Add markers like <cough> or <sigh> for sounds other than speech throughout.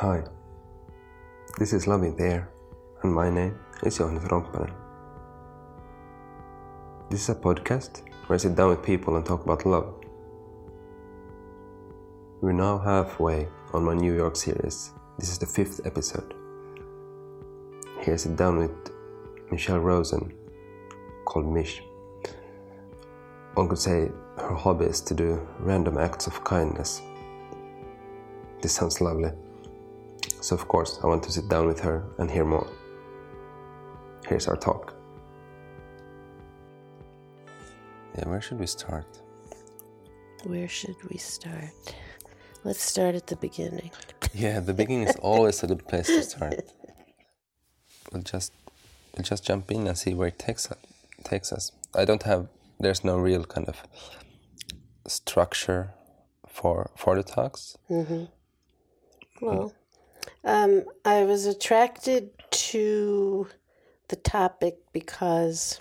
Hi, this is Loving the Air, and my name is Johannes Romppanen. This is a podcast where I sit down with people and talk about love. We're now halfway on my New York series. This is the fifth episode. Here I sit down with Michelle Rosen, called Mish. One could say her hobby is to do random acts of kindness. This sounds lovely. So, of course, I want to sit down with her and hear more. Here's our talk. Yeah, where should we start? Where should we start? Let's start at the beginning. <laughs> Yeah, the beginning is always a good place to start. <laughs> We'll just we'll just jump in and see where it takes takes us. I don't have there's no real kind of structure for for the talks. Mm-hmm. Well, um, I was attracted to the topic because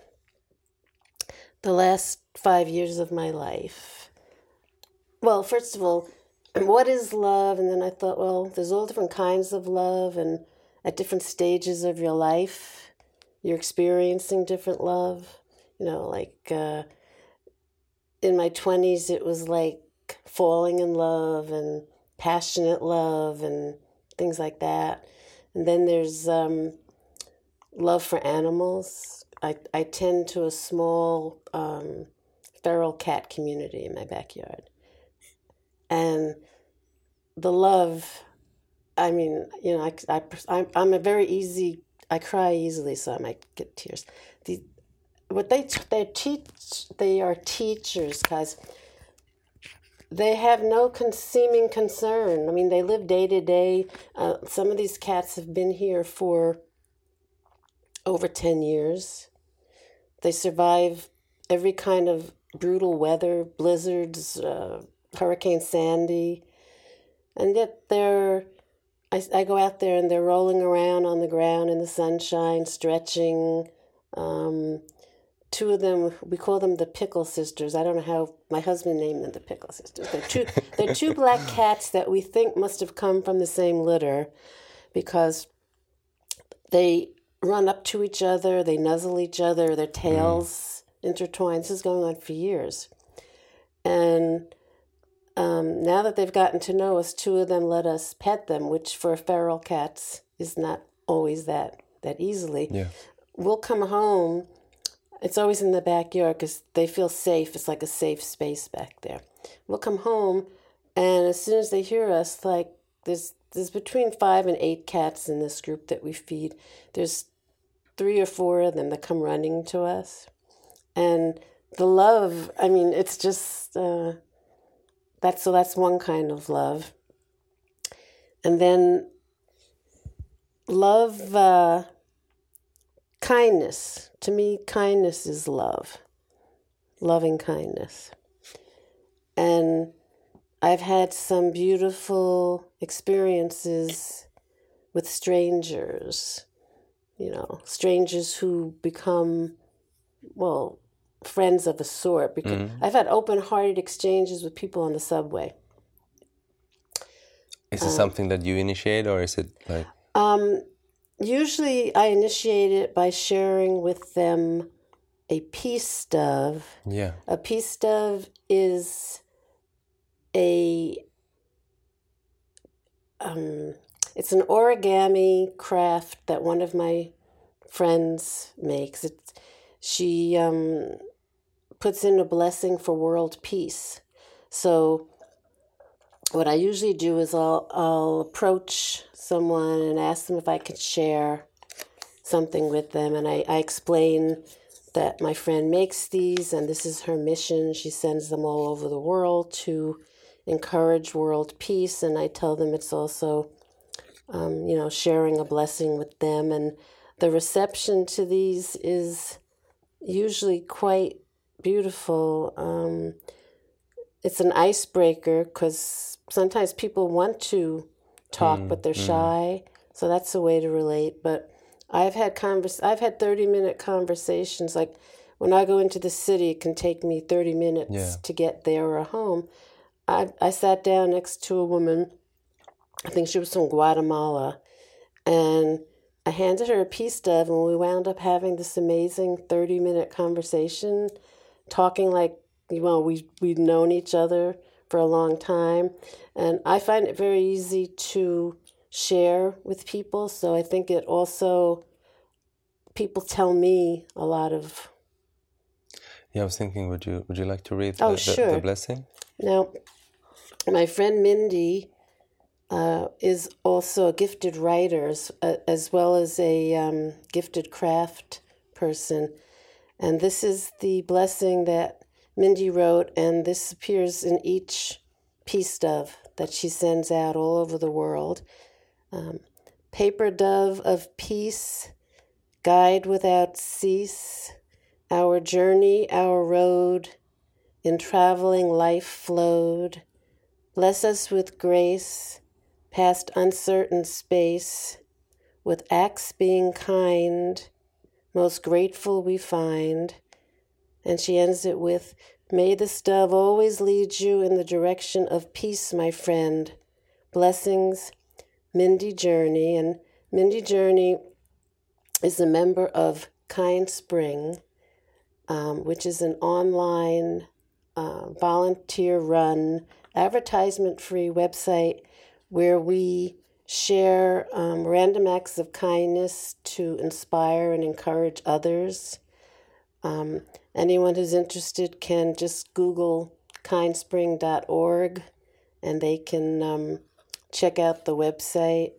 the last five years of my life. Well, first of all, <clears throat> what is love? And then I thought, well, there's all different kinds of love, and at different stages of your life, you're experiencing different love. You know, like uh, in my 20s, it was like falling in love and passionate love and things like that. And then there's um, love for animals. I, I tend to a small um, feral cat community in my backyard. And the love, I mean, you know, I, I, I'm a very easy, I cry easily, so I might get tears. The, what they, they teach, they are teachers because they have no con- seeming concern. I mean, they live day to day. Uh, some of these cats have been here for over 10 years. They survive every kind of brutal weather, blizzards, uh, Hurricane Sandy. And yet they're, I, I go out there and they're rolling around on the ground in the sunshine, stretching. Um, two of them we call them the pickle sisters i don't know how my husband named them the pickle sisters they're two they're two black cats that we think must have come from the same litter because they run up to each other they nuzzle each other their tails mm. intertwine this is going on for years and um, now that they've gotten to know us two of them let us pet them which for feral cats is not always that that easily yeah. we'll come home it's always in the backyard because they feel safe. It's like a safe space back there. We'll come home, and as soon as they hear us, like there's there's between five and eight cats in this group that we feed. There's three or four of them that come running to us, and the love. I mean, it's just uh, that's so that's one kind of love, and then love. Uh, kindness. To me, kindness is love, loving kindness. And I've had some beautiful experiences with strangers, you know, strangers who become, well, friends of a sort. Because mm-hmm. I've had open hearted exchanges with people on the subway. Is it um, something that you initiate, or is it like? Um, usually I initiate it by sharing with them a peace dove. Yeah. A peace dove is a um, it's an origami craft that one of my friends makes. It's, she um, puts in a blessing for world peace. So what I usually do is I'll I'll approach someone and ask them if I could share something with them, and I, I explain that my friend makes these and this is her mission. She sends them all over the world to encourage world peace, and I tell them it's also, um, you know, sharing a blessing with them, and the reception to these is usually quite beautiful. Um, it's an icebreaker because sometimes people want to talk, mm, but they're mm. shy. So that's a way to relate. But I've had convers I've had thirty minute conversations. Like when I go into the city, it can take me thirty minutes yeah. to get there or home. I I sat down next to a woman I think she was from Guatemala. And I handed her a peace dove, and we wound up having this amazing 30 minute conversation, talking like, well, we, we've known each other for a long time. And I find it very easy to share with people. So I think it also, people tell me a lot of. Yeah, I was thinking, would you would you like to read oh, the, sure. the, the blessing? Now, my friend Mindy uh, is also a gifted writer as, uh, as well as a um, gifted craft person. And this is the blessing that Mindy wrote, and this appears in each peace dove that she sends out all over the world. Um, paper dove of peace, guide without cease, our journey, our road, in traveling life flowed. Bless us with grace, past uncertain space, with acts being kind, most grateful we find. And she ends it with, May this dove always lead you in the direction of peace, my friend. Blessings, Mindy Journey. And Mindy Journey is a member of Kind Spring, um, which is an online uh, volunteer run, advertisement free website where we share um, random acts of kindness to inspire and encourage others. Um, anyone who's interested can just Google kindspring.org and they can um, check out the website.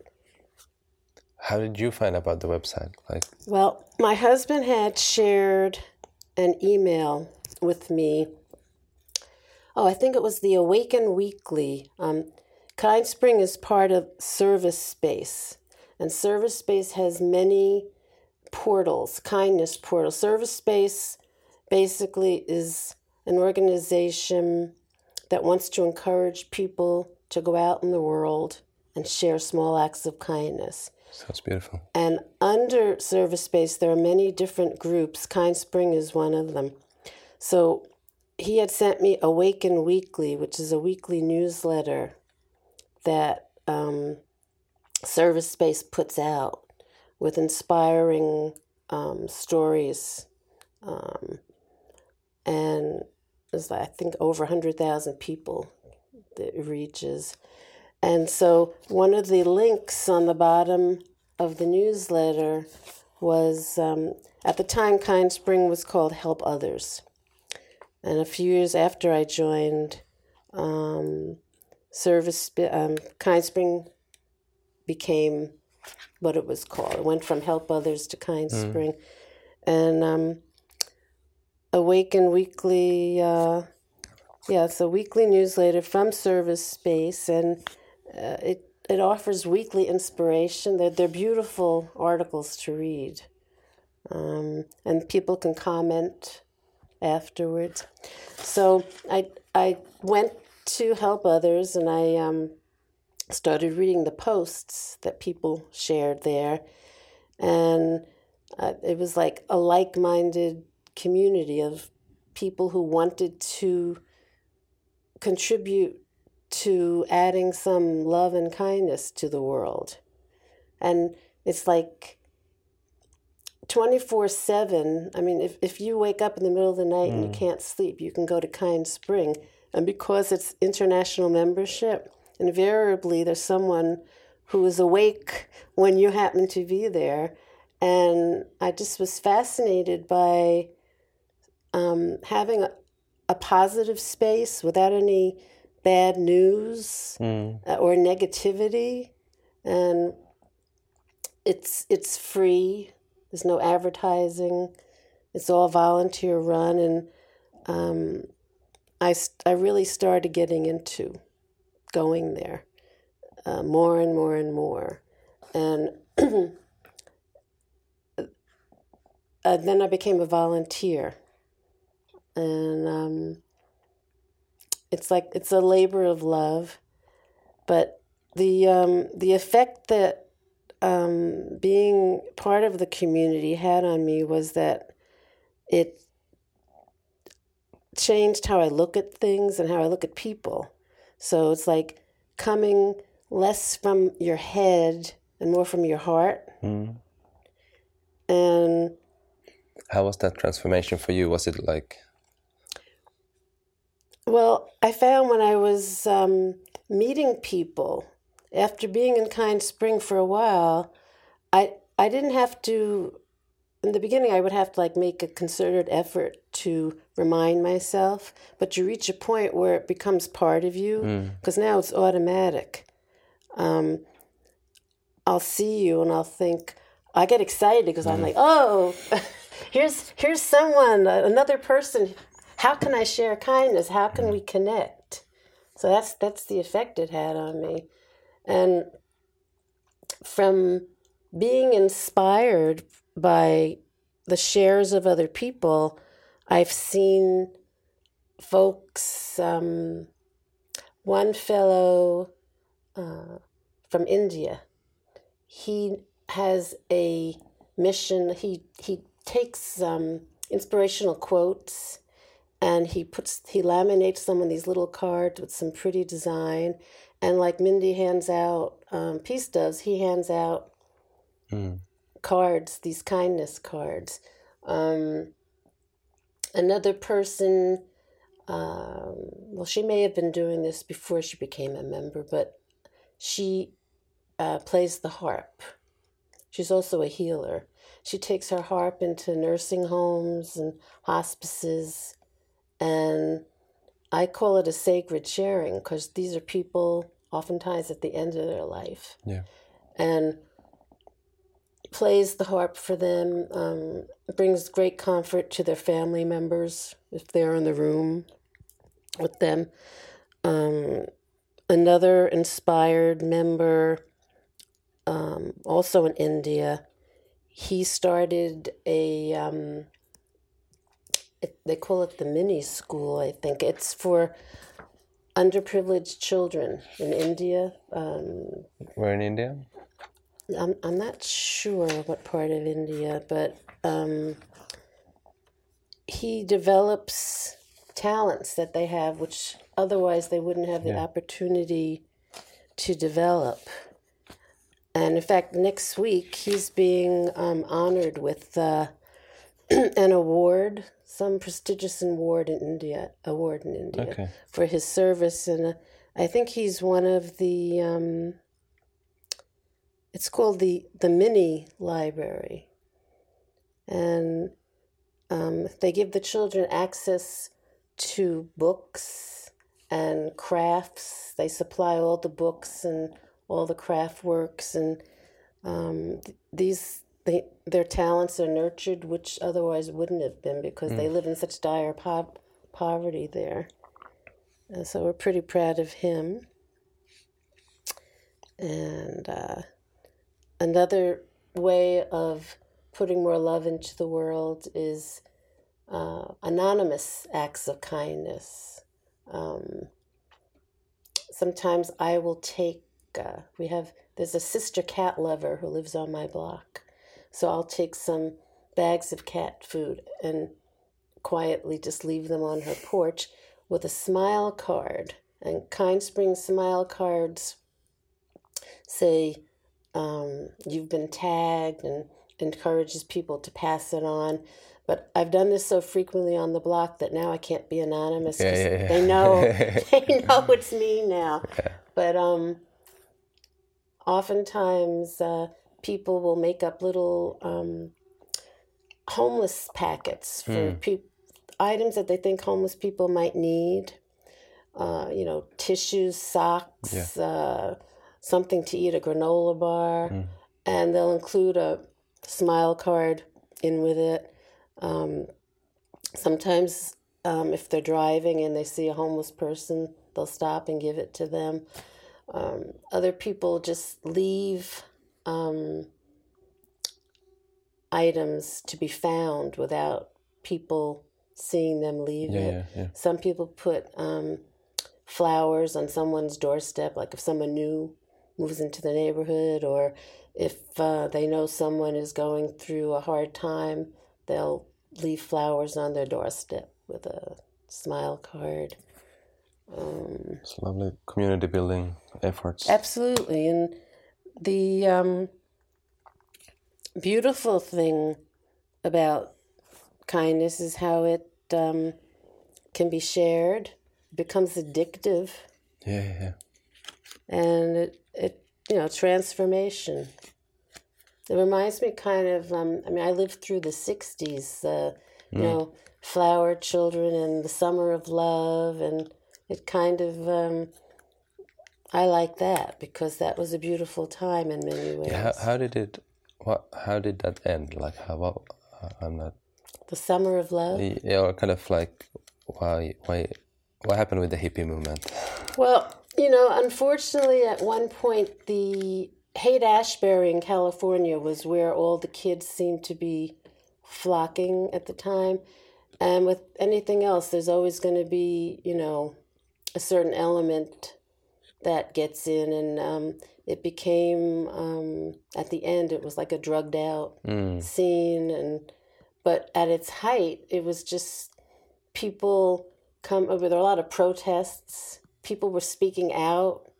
How did you find about the website? Like, well, my husband had shared an email with me. Oh, I think it was the Awakin Weekly. Um, Kind Spring is part of Service Space, and Service Space has many portals, kindness portals. Service Space basically is an organization that wants to encourage people to go out in the world and share small acts of kindness. Sounds beautiful. And under Service Space, there are many different groups. Kind Spring is one of them. So he had sent me Awakin Weekly, which is a weekly newsletter that um, Service Space puts out with inspiring um, stories. Um, and there's, I think, over 100,000 people that it reaches. And so one of the links on the bottom of the newsletter was um, at the time, Kind Spring was called Help Others. And a few years after I joined, um, service um, kind spring became what it was called it went from help others to kind mm. spring and um, awakin weekly uh, yeah it's a weekly newsletter from service space and uh, it it offers weekly inspiration. They're, they're beautiful articles to read. Um, and people can comment afterwards. So i i went to help others, and I um, started reading the posts that people shared there, and uh, it was like a like-minded community of people who wanted to contribute to adding some love and kindness to the world. And it's like 24 7. I mean, if, if you wake up in the middle of the night mm. and you mm. can't sleep, you can go to Kind Spring and because it's international membership, invariably there's someone who is awake when you happen to be there. And I just was fascinated by um, having a, a, positive space without any bad news mm. or negativity. And it's it's free. There's no advertising. It's all volunteer run, and um, I, I really started getting into going there uh, more and more and more. And <clears throat> uh, then I became a volunteer. And um, it's like it's a labor of love. But the, um, the effect that um, being part of the community had on me was that it changed how I look at things and how I look at people. So it's like coming less from your head and more from your heart. Mm. And How was that transformation for you? Was it like well, I found when I was um, meeting people after being in Kind Spring for a while, I I didn't have to. In the beginning, I would have to like make a concerted effort to remind myself, but you reach a point where it becomes part of you because now it's automatic. Um, I'll see you and I'll think. I get excited because I'm like, oh, <laughs> here's here's someone, another person. How can I share kindness? How can we connect? So that's that's the effect it had on me, and from being inspired by the shares of other people, I've seen folks. Um, one fellow uh, from India, he has a mission. He he takes um, inspirational quotes and he puts he laminates them on these little cards with some pretty design. And like Mindy hands out, um, Peace does, he hands out cards, these kindness cards. Um, another person, um, well, she may have been doing this before she became a member, but she uh, plays the harp. She's also a healer. She takes her harp into nursing homes and hospices, and I call it a sacred sharing because these are people oftentimes at the end of their life yeah? and plays the harp for them, um, brings great comfort to their family members if they're in the room with them. Um, another inspired member, um, also in India, he started a, um, it, they call it the mini school, I think. It's for underprivileged children in India. Um, We're in India. I'm I'm not sure what part of India, but um, he develops talents that they have, which otherwise they wouldn't have the Yeah. opportunity to develop. And in fact, next week he's being um, honored with uh, <clears throat> an award, some prestigious award in India, award in India Okay. for his service, and uh, I think he's one of the. Um, it's called the the mini library, and um, they give the children access to books and crafts. They supply all the books and all the craft works, and um, th- these they, their talents are nurtured, which otherwise wouldn't have been because they live in such dire po- poverty there. And so we're pretty proud of him. And uh, another way of putting more love into the world is uh, anonymous acts of kindness. Um, sometimes I will take, uh, we have, there's a sister cat lover who lives on my block. So I'll take some bags of cat food and quietly just leave them on her porch with a smile card. And Kind Spring smile cards say, um, you've been tagged and encourages people to pass it on. But I've done this so frequently on the block that now I can't be anonymous. Yeah, yeah, yeah. They know <laughs> <laughs> they know it's me now. But um, oftentimes uh, people will make up little um, homeless packets for peop items that they think homeless people might need. Uh, you know, tissues, socks, uh, something to eat, a granola bar, and they'll include a smile card in with it. Um, sometimes, um, if they're driving and they see a homeless person, they'll stop and give it to them. Um, other people just leave um, items to be found without people seeing them leave Yeah, it. yeah, yeah. Some people put um, flowers on someone's doorstep, like if someone new moves into the neighborhood, or if uh, they know someone is going through a hard time, they'll leave flowers on their doorstep with a smile card. Um, It's lovely community building efforts. Absolutely. And the um, beautiful thing about kindness is how it um, can be shared, becomes addictive, Yeah, yeah. and it, it you know, transformation. It reminds me kind of, um, I mean, I lived through the 60s, uh, you know, flower children and the summer of love, and it kind of, um, I like that because that was a beautiful time in many ways. Yeah, how, how did it? What? How did that end? Like, how? What, uh, I'm not. the summer of love. Yeah, or kind of like, why? Why? What happened with the hippie movement? Well, you know, unfortunately, at one point, the Haight Ashbury in California was where all the kids seemed to be flocking at the time. And with anything else, there's always going to be, you know, a certain element that gets in. And um, it became, um, at the end, it was like a drugged out scene. And but at its height, it was just people come over. There were a lot of protests. People were speaking out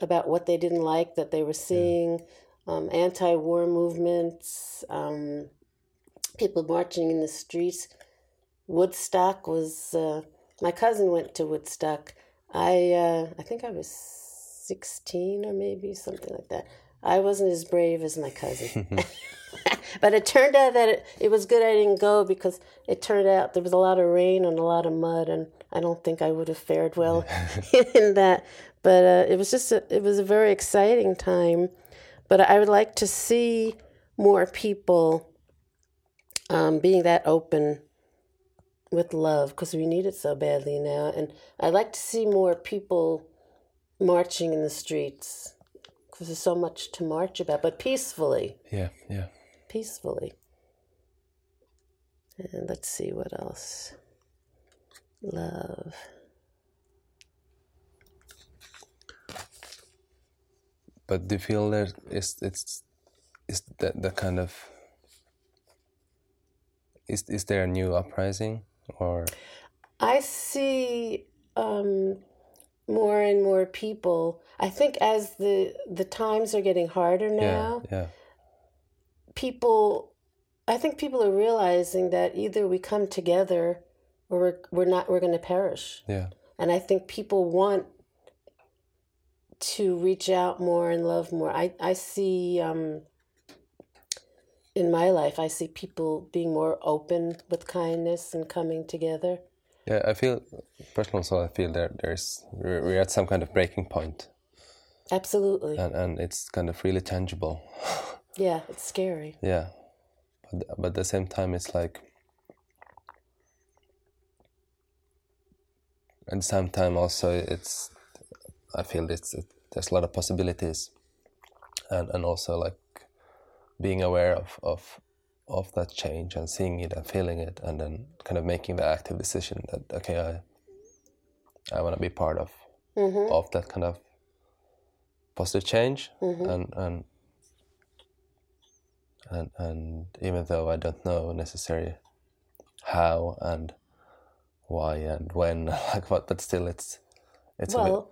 about what they didn't like that they were seeing. Um, anti-war movements. Um, people marching in the streets. Woodstock was. Uh, my cousin went to Woodstock. I uh, I think I was sixteen or maybe something like that. I wasn't as brave as my cousin. <laughs> <laughs> but it turned out that it, it was good I didn't go because it turned out there was a lot of rain and a lot of mud, and I don't think I would have fared well <laughs> in that. But uh, it was just a, it was a very exciting time. But I would like to see more people um, being that open with love because we need it so badly now. And I'd like to see more people marching in the streets because there's so much to march about, but peacefully Yeah, yeah. peacefully. And let's see what else. Love. But do you feel there is it's is that the kind of is is there a new uprising or I see um, more and more people. I think as the the times are getting harder now, yeah yeah people I think people are realizing that either we come together or we're, we're not we're going to perish. yeah And I think people want to reach out more and love more. I, I see um, in my life, I see people being more open with kindness and coming together. yeah I feel personally also I feel that there's we're, at some kind of breaking point Absolutely. and and it's kind of really tangible <laughs> yeah, it's scary. yeah but but at the same time it's like at the same time also it's i feel it's it, there's a lot of possibilities and and also like being aware of of of that change and seeing it and feeling it and then kind of making the active decision that okay i i want to be part of mm-hmm. of that kind of positive change. Mm-hmm. And and and and even though I don't know necessarily how and why and when <laughs> like what but still it's it's Well,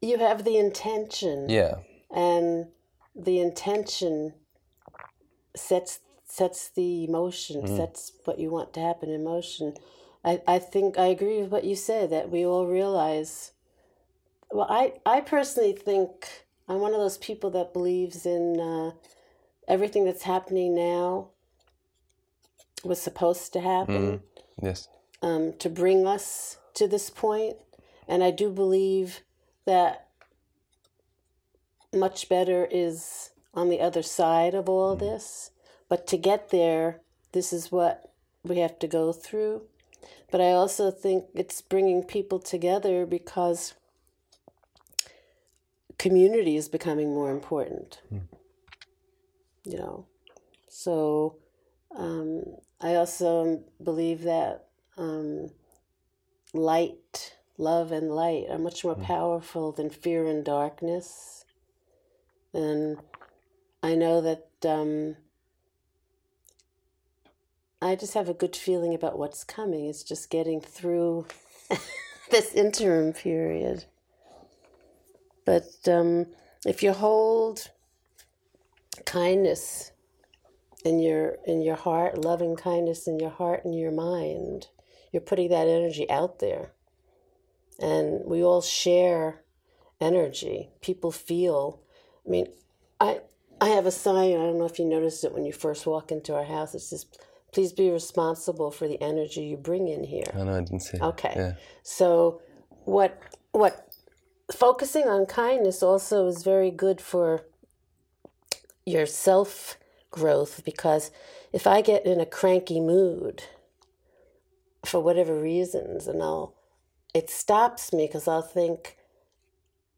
you have the intention, yeah. And the intention sets sets the emotion, sets what you want to happen in motion. I, I think I agree with what you said that we all realize. Well, I I personally think I'm one of those people that believes in uh, everything that's happening now was supposed to happen yes um, to bring us to this point. And I do believe that much better is on the other side of all this. But to get there, this is what we have to go through. But I also think it's bringing people together because community is becoming more important. You know, so um, I also believe that um, light, love, and light are much more powerful than fear and darkness. And I know that um, I just have a good feeling about what's coming. It's just getting through <laughs> this interim period. But um, if you hold kindness in your in your heart, loving kindness in your heart and your mind, you're putting that energy out there. And we all share energy. People feel. I mean, I I have a sign. I don't know if you noticed it when you first walk into our house. It says, "Please be responsible for the energy you bring in here." I know I didn't see. Okay. Yeah. So what what focusing on kindness also is very good for your self growth because if I get in a cranky mood for whatever reasons and I'll it stops me because I'll think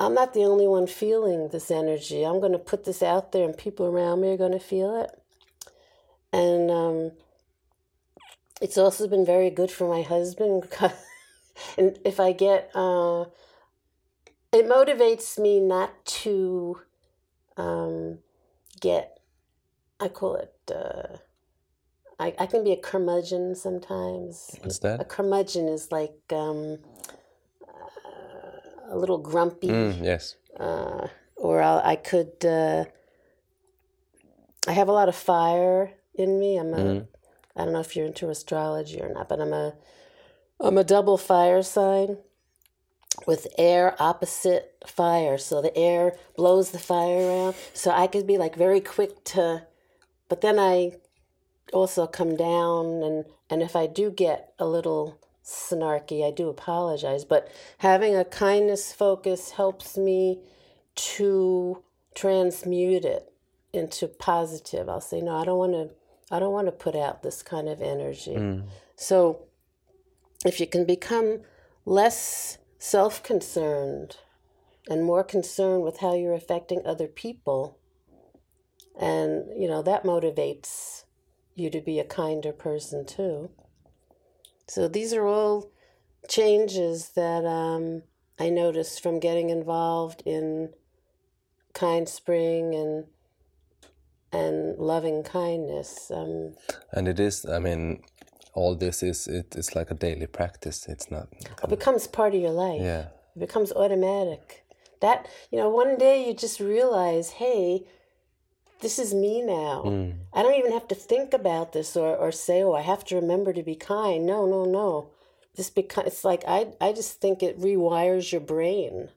I'm not the only one feeling this energy. I'm going to put this out there and people around me are going to feel it. And um, it's also been very good for my husband <laughs> because and if I get, uh, it motivates me not to um, get, I call it, uh, I, I can be a curmudgeon sometimes. What's that? A curmudgeon is like um, a little grumpy, Mm, yes. uh, or I'll, I could, uh, I have a lot of fire in me. I'm a, Mm. I don't know if you're into astrology or not, but I'm a I'm a double fire sign with air opposite fire. So the air blows the fire around. So I could be like very quick to but then I also come down and and if I do get a little snarky, I do apologize, but having a kindness focus helps me to transmute it into positive. I'll say no, I don't want to I don't want to put out this kind of energy. Mm. So, if you can become less self concerned and more concerned with how you're affecting other people, and you know, that motivates you to be a kinder person too. So, these are all changes that um, I noticed from getting involved in Kind Spring and and loving kindness. Um, And it is. I mean, all this is. It is like a daily practice. It's not. it becomes part of your life. Yeah. It becomes automatic. That, you know, one day you just realize, hey, this is me now. Mm. I don't even have to think about this or, or say, oh, I have to remember to be kind. No, no, no. This becomes, it's like, I, I just think it rewires your brain.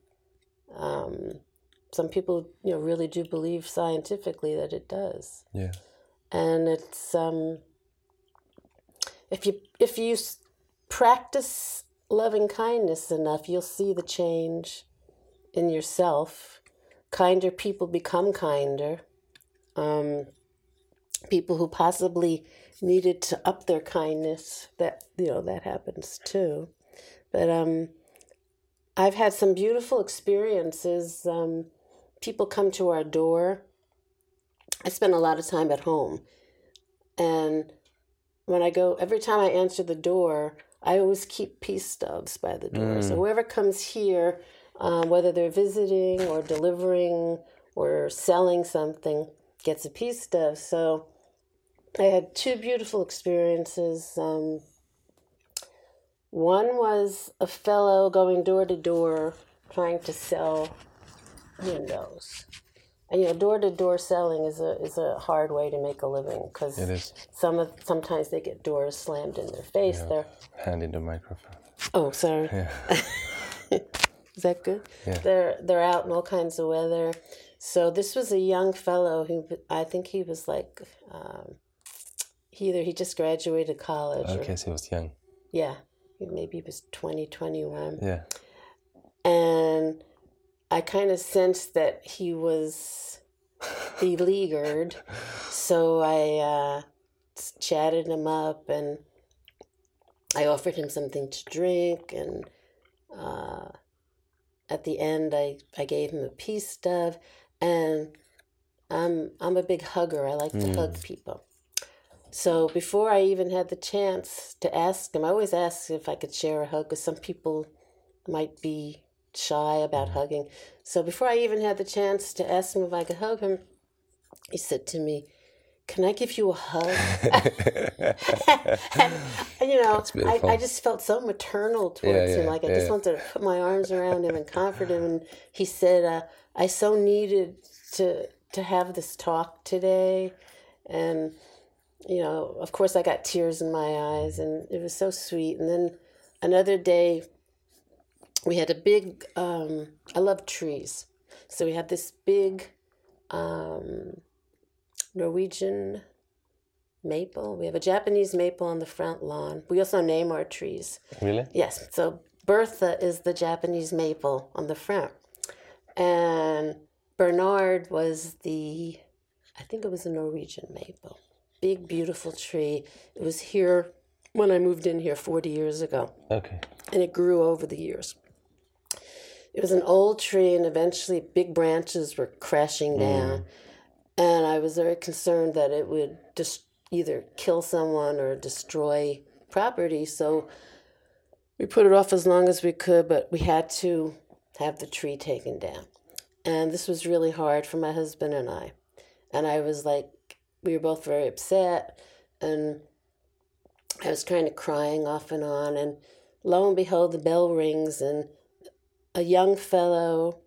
Um, some people, you know, really do believe scientifically that it does. Yeah. and it's um if you if you s- practice loving kindness enough you'll see the change in yourself kinder people become kinder um people who possibly needed to up their kindness that you know that happens too but um i've had some beautiful experiences um people come to our door I spend a lot of time at home. And when I go, every time I answer the door, I always keep peace stubs by the door. So whoever comes here, um, whether they're visiting or delivering or selling something, gets a peace stub. So I had two beautiful experiences. Um, one was a fellow going door to door trying to sell windows. And you know, door to door selling is a is a hard way to make a living because some of sometimes they get doors slammed in their face. They're Hand in the microphone. oh sorry, Yeah. <laughs> is that good? Yeah. They're they're out in all kinds of weather. So this was a young fellow who I think he was like um, he either he just graduated college or Okay, so he was young. yeah maybe he was 20, 21. Yeah. and I kind of sensed that he was <laughs> beleaguered, so I uh, chatted him up and I offered him something to drink, and uh, at the end, I, I gave him a peace stub, and I'm I'm a big hugger. I like to hug people. So before I even had the chance to ask him, I always ask if I could share a hug because some people might be shy about hugging. So before I even had the chance to ask him if I could hug him, he said to me, can I give you a hug? and, <laughs> and, you know, I, I, just felt so maternal towards yeah, yeah, him. Like I yeah, just wanted to put my arms around him and comfort him. And he said, uh, I so needed to to have this talk today. And, you know, of course I got tears in my eyes and it was so sweet. And then another day we had a big, um, I love trees. So we had this big um, Norwegian maple. We have a Japanese maple on the front lawn. We also name our trees. Really? Yes. So Bertha is the Japanese maple on the front. And Bernard was the, I think it was a Norwegian maple. Big, beautiful tree. It was here when I moved in here 40 years ago. Okay. And it grew over the years. It was an old tree, and eventually big branches were crashing down. Mm. And I was very concerned that it would just either kill someone or destroy property. So we put it off as long as we could, but we had to have the tree taken down. And this was really hard for my husband and I. And I was like, we were both very upset. And I was kind of crying off and on. And lo and behold, the bell rings, and a young fellow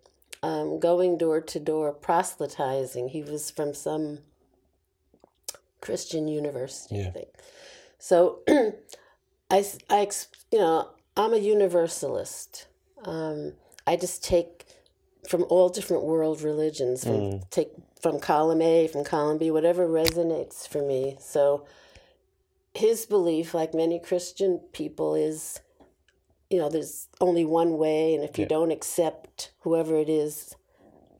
um, going door to door proselytizing. He was from some Christian university, yeah. I think. So <clears throat> I, I, you know, I'm a universalist. Um, I just take from all different world religions, from mm. take from column A, from column B, whatever resonates for me. So his belief, like many Christian people, is you know, there's only one way, and if you yeah. don't accept whoever it is,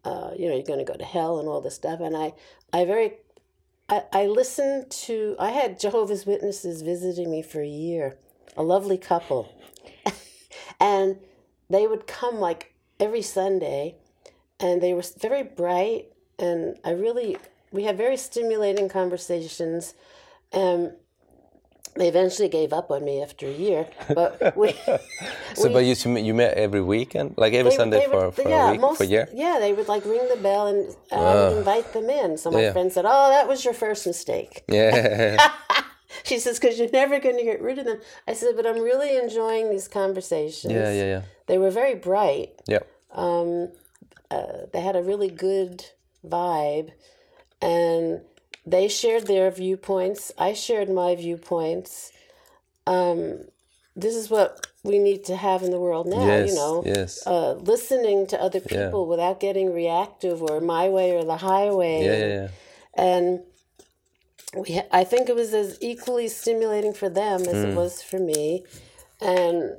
uh, you know, you're going to go to hell and all this stuff. And I, I very, I, I listened to, I had Jehovah's Witnesses visiting me for a year, a lovely couple. <laughs> and they would come like every Sunday, and they were very bright, and I really, we had very stimulating conversations. Um, they eventually gave up on me after a year. But <laughs> we. so, we, but you you met every weekend, like every they, Sunday they would, for, for yeah, a week, most, for a year. Yeah, they would like ring the bell and uh, uh, invite them in. So my yeah. friend said, "Oh, that was your first mistake." Yeah. <laughs> she says, "Because you're never going to get rid of them." I said, "But I'm really enjoying these conversations." Yeah, yeah, yeah. They were very bright. Yeah. Um, uh, they had a really good vibe, and they shared their viewpoints. I shared my viewpoints. Um, this is what we need to have in the world now. Yes, you know, yes. Uh, listening to other people yeah. without getting reactive or my way or the highway. Yeah, yeah, yeah. And we, I think it was as equally stimulating for them as mm. it was for me. And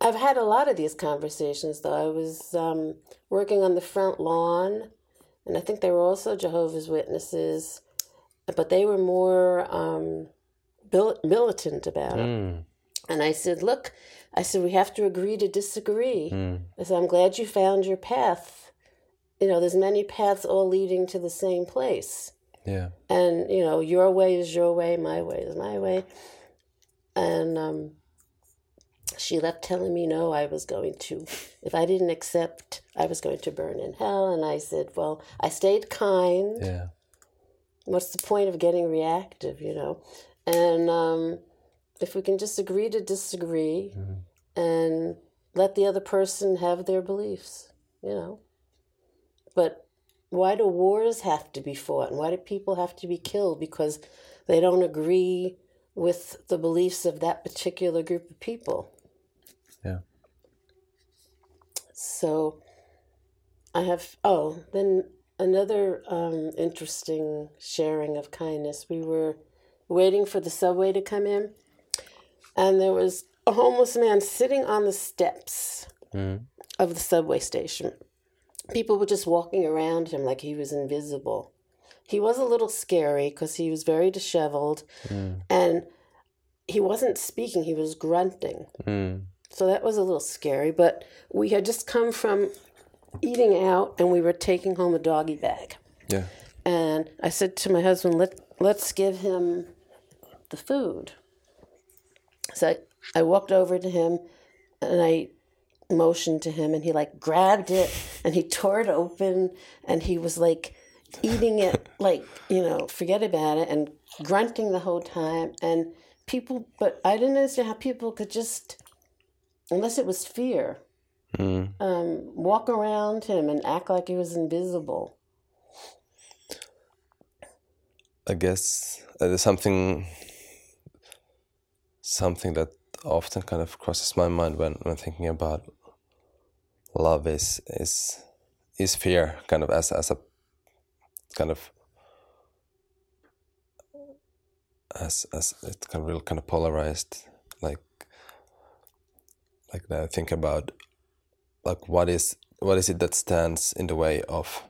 I've had a lot of these conversations, though. I was um, working on the front lawn and I think they were also Jehovah's Witnesses, but they were more um, militant about it. Mm. And I said, Look, I said, we have to agree to disagree. Mm. I said, I'm glad you found your path. You know, there's many paths all leading to the same place. Yeah. And, you know, your way is your way, my way is my way. And um, she left telling me no, I was going to, if I didn't accept, I was going to burn in hell. And I said, well, I stayed kind. Yeah. What's the point of getting reactive, you know? And um, if we can just agree to disagree mm-hmm. and let the other person have their beliefs, you know? But why do wars have to be fought? And why do people have to be killed? Because they don't agree with the beliefs of that particular group of people. Yeah. So I have, oh, then another um, interesting sharing of kindness. We were waiting for the subway to come in, and there was a homeless man sitting on the steps mm. of the subway station. People were just walking around him like he was invisible. He was a little scary because he was very disheveled mm. and he wasn't speaking, he was grunting. Mm. So that was a little scary, but we had just come from eating out and we were taking home a doggy bag. Yeah. And I said to my husband, Let, let's give him the food. So I, I walked over to him and I motioned to him and he like grabbed it and he tore it open and he was like eating it like you know, forget about it, and grunting the whole time. And people, but I didn't understand how people could just, unless it was fear, Mm. um, walk around him and act like he was invisible. I guess uh, there's something something that often kind of crosses my mind when, when thinking about love is is is fear kind of as as a kind of as as it's kind of real kind of polarized like like I think about like what is what is it that stands in the way of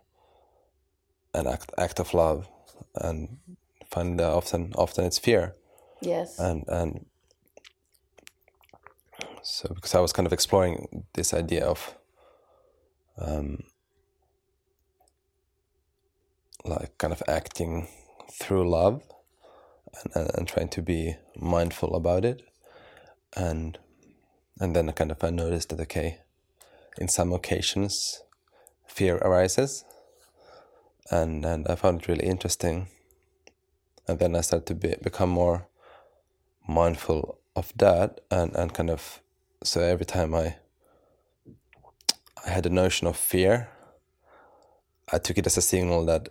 an act act of love and find that often often it's fear Yes. and and so because I was kind of exploring this idea of um like kind of acting through love and, and, and trying to be mindful about it and and then I kind of I noticed that okay in some occasions fear arises. And and I found it really interesting. And then I started to be, become more mindful of that. And, and kind of so every time I I had a notion of fear I took it as a signal that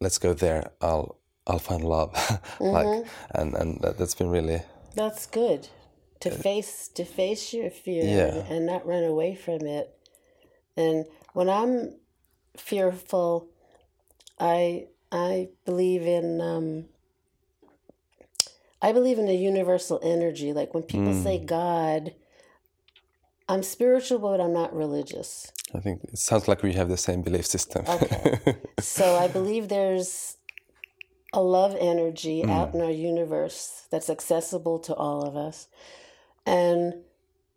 let's go there. I'll I'll find love. <laughs> Like mm-hmm. and and that, that's been really That's good to face to face your fear Yeah. and, and not run away from it. And when I'm fearful, I I believe in um, I believe in a universal energy. Like when people say God, I'm spiritual, but I'm not religious. I think it sounds like we have the same belief system Okay. <laughs> so I believe there's a love energy out in our universe that's accessible to all of us. And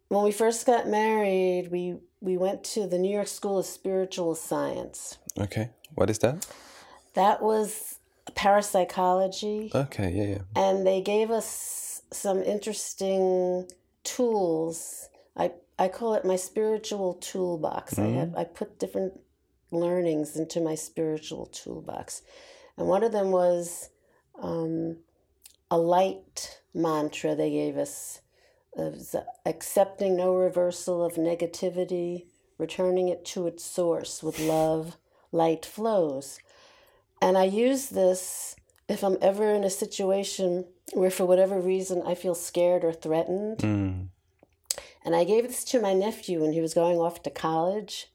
when we first got married, we we went to the New York School of Spiritual Science. okay. What is that? That was parapsychology, okay yeah yeah. And they gave us some interesting tools. I I call it my spiritual toolbox. I have I put different learnings into my spiritual toolbox, and one of them was um, a light mantra they gave us of accepting no reversal of negativity, returning it to its source with love, light flows. And I use this if I'm ever in a situation where, for whatever reason, I feel scared or threatened. mm. And I gave this to my nephew when he was going off to college.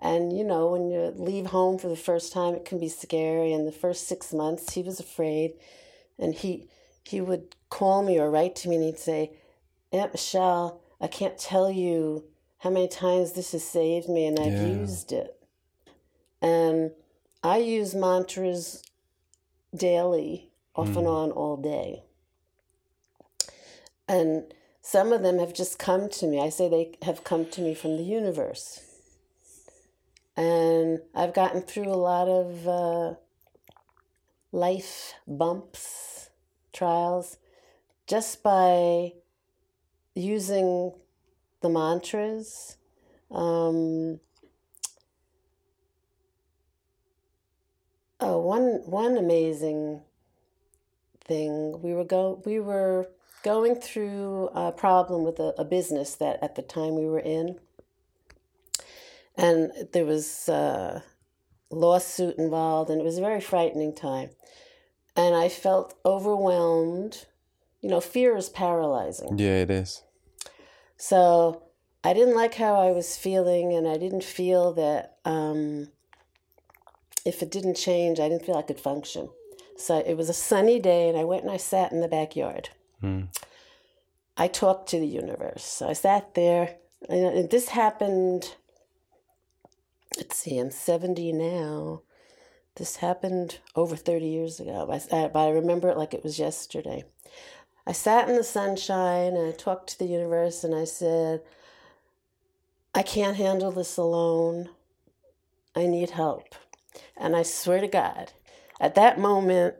And you know, when you leave home for the first time, it can be scary. And the first six months, he was afraid. And he he would call me or write to me, and he'd say, "Aunt Michelle, I can't tell you how many times this has saved me, and I've Yeah. used it." And I use mantras daily, off and on, all day. And some of them have just come to me. I say they have come to me from the universe. And I've gotten through a lot of uh, life bumps, trials, just by using the mantras. Um, oh, one one amazing thing we were go we were going through a problem with a, a business that at the time we were in, and there was a lawsuit involved, and it was a very frightening time. And I felt overwhelmed. You know, fear is paralyzing. yeah it is So I didn't like how I was feeling, and I didn't feel that um, if it didn't change, I didn't feel I could function. So it was a sunny day, and I went and I sat in the backyard. mm. I talked to the universe. So I sat there, and this happened. Let's see, I'm 70 now. This happened over 30 years ago, I, but I remember it like it was yesterday. I sat in the sunshine and I talked to the universe and I said, I can't handle this alone. I need help. And I swear to God, at that moment,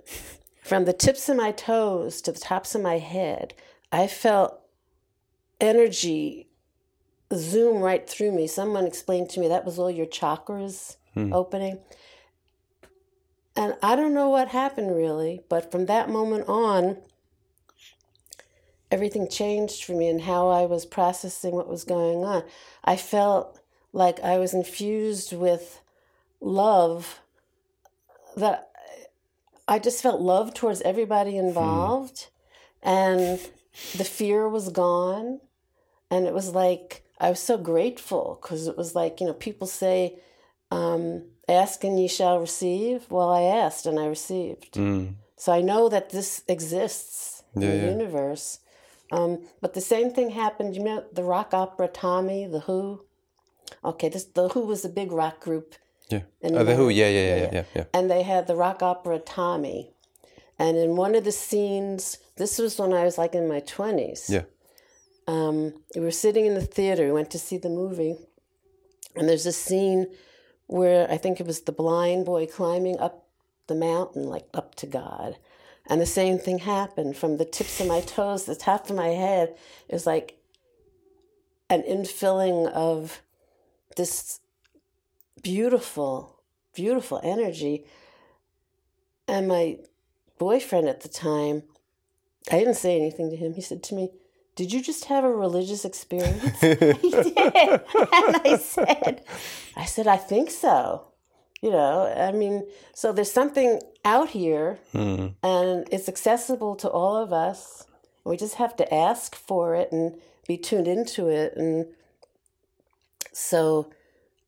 from the tips of my toes to the tops of my head, I felt energy zoom right through me. Someone explained to me that was all your chakras hmm. opening. and I don't know what happened really, but from that moment on, everything changed for me and how I was processing what was going on. I felt like I was infused with love that I just felt love towards everybody involved and the fear was gone and it was like I was so grateful because it was like, you know, people say um, ask and ye shall receive. Well, I asked and I received. Mm. So I know that this exists in the yeah. universe. Um, but the same thing happened. You know the rock opera Tommy, the Who. Okay, this the Who was a big rock group, Yeah. And Uh, the Who. Yeah, yeah, yeah, yeah, yeah, yeah. yeah. and they had the rock opera Tommy. And in one of the scenes, this was when I was like in my twenties. Yeah. Um, we were sitting in the theater. We went to see the movie, and there's a scene where I think it was the blind boy climbing up the mountain, like up to God. And the same thing happened from the tips of my toes, the top of my head. It was like an infilling of this beautiful, beautiful energy. And my boyfriend at the time, I didn't say anything to him. He said to me, Did you just have a religious experience? <laughs> he did. And I said, I said, I think so. You know, I mean, so there's something out here Mm. and it's accessible to all of us. We just have to ask for it and be tuned into it. And so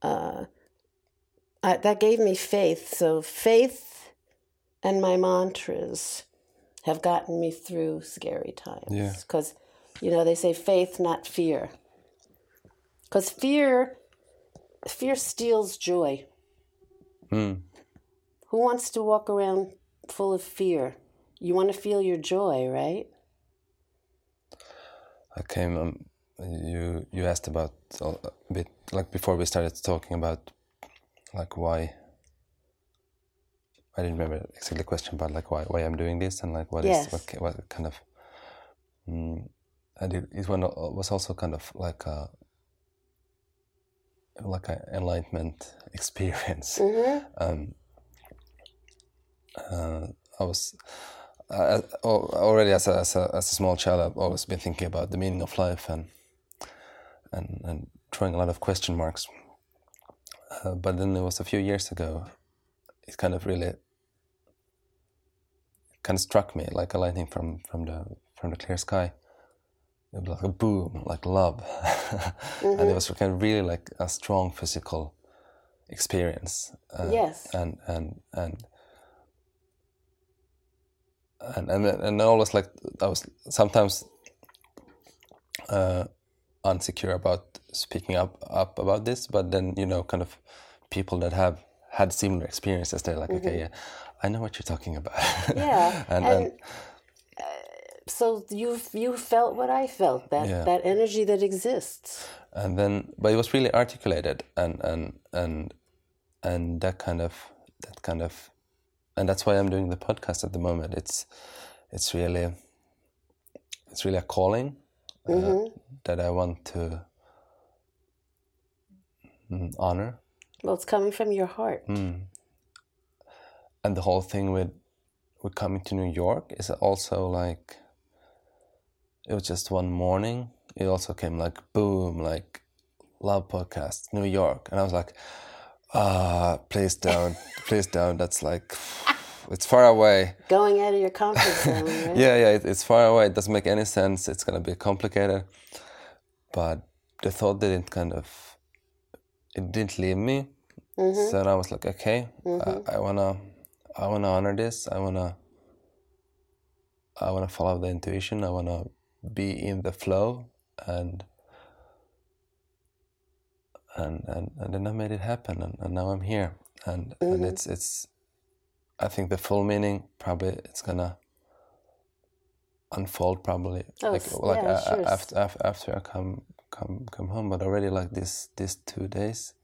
uh, I, that gave me faith. So faith and my mantras have gotten me through scary times. Yeah. Because, you know, they say faith, not fear. Because fear, fear steals joy. Mm. Who wants to walk around full of fear? You want to feel your joy, right? I came. Um, you you asked about a bit like before we started talking about like why. I didn't remember exactly the question, but like why why I'm doing this and like what is Yes. what ki- what kind of. Mm, and it, it was also kind of like a like an enlightenment <laughs> experience. Mm-hmm. um, uh, I was uh, already as a, as a as a small child. I've always been thinking about the meaning of life and and and throwing a lot of question marks. Uh, but then it was a few years ago. It kind of really kind of struck me like a lightning from from the from the clear sky. It was like a boom, like love, <laughs> and it was kind of really like a strong physical experience. Uh, Yes. and and and and and and always like I was sometimes uh, unsecure about speaking up up about this, but then you know, kind of people that have had similar experiences, they're like, okay, yeah, I know what you're talking about. Mm-hmm. <laughs> Yeah, and, and, and So you you felt what I felt that Yeah. that energy that exists. and then but it was really articulated and and and and that kind of that kind of and that's why I'm doing the podcast at the moment it's it's really it's really a calling uh, that I want to mm, honor Well, it's coming from your heart. Mm. and the whole thing with with coming to New York is also like it was just one morning. It also came like boom, like love podcast, New York, and I was like, ah, please don't, <laughs> please don't. That's like it's far away. Going out of your comfort zone, <laughs> right? Yeah, yeah, it, it's far away. It doesn't make any sense. It's gonna be complicated. But the thought didn't kind of it didn't leave me. So then I was like, okay, I, I wanna I wanna honor this. I wanna I wanna follow the intuition. I wanna be in the flow and and and, and then I made it happen and, and now I'm here. And and mm-hmm. it's it's I think the full meaning probably it's gonna unfold probably Oh, like like yeah, a- sure. after, after after I come come come home but already like this these two days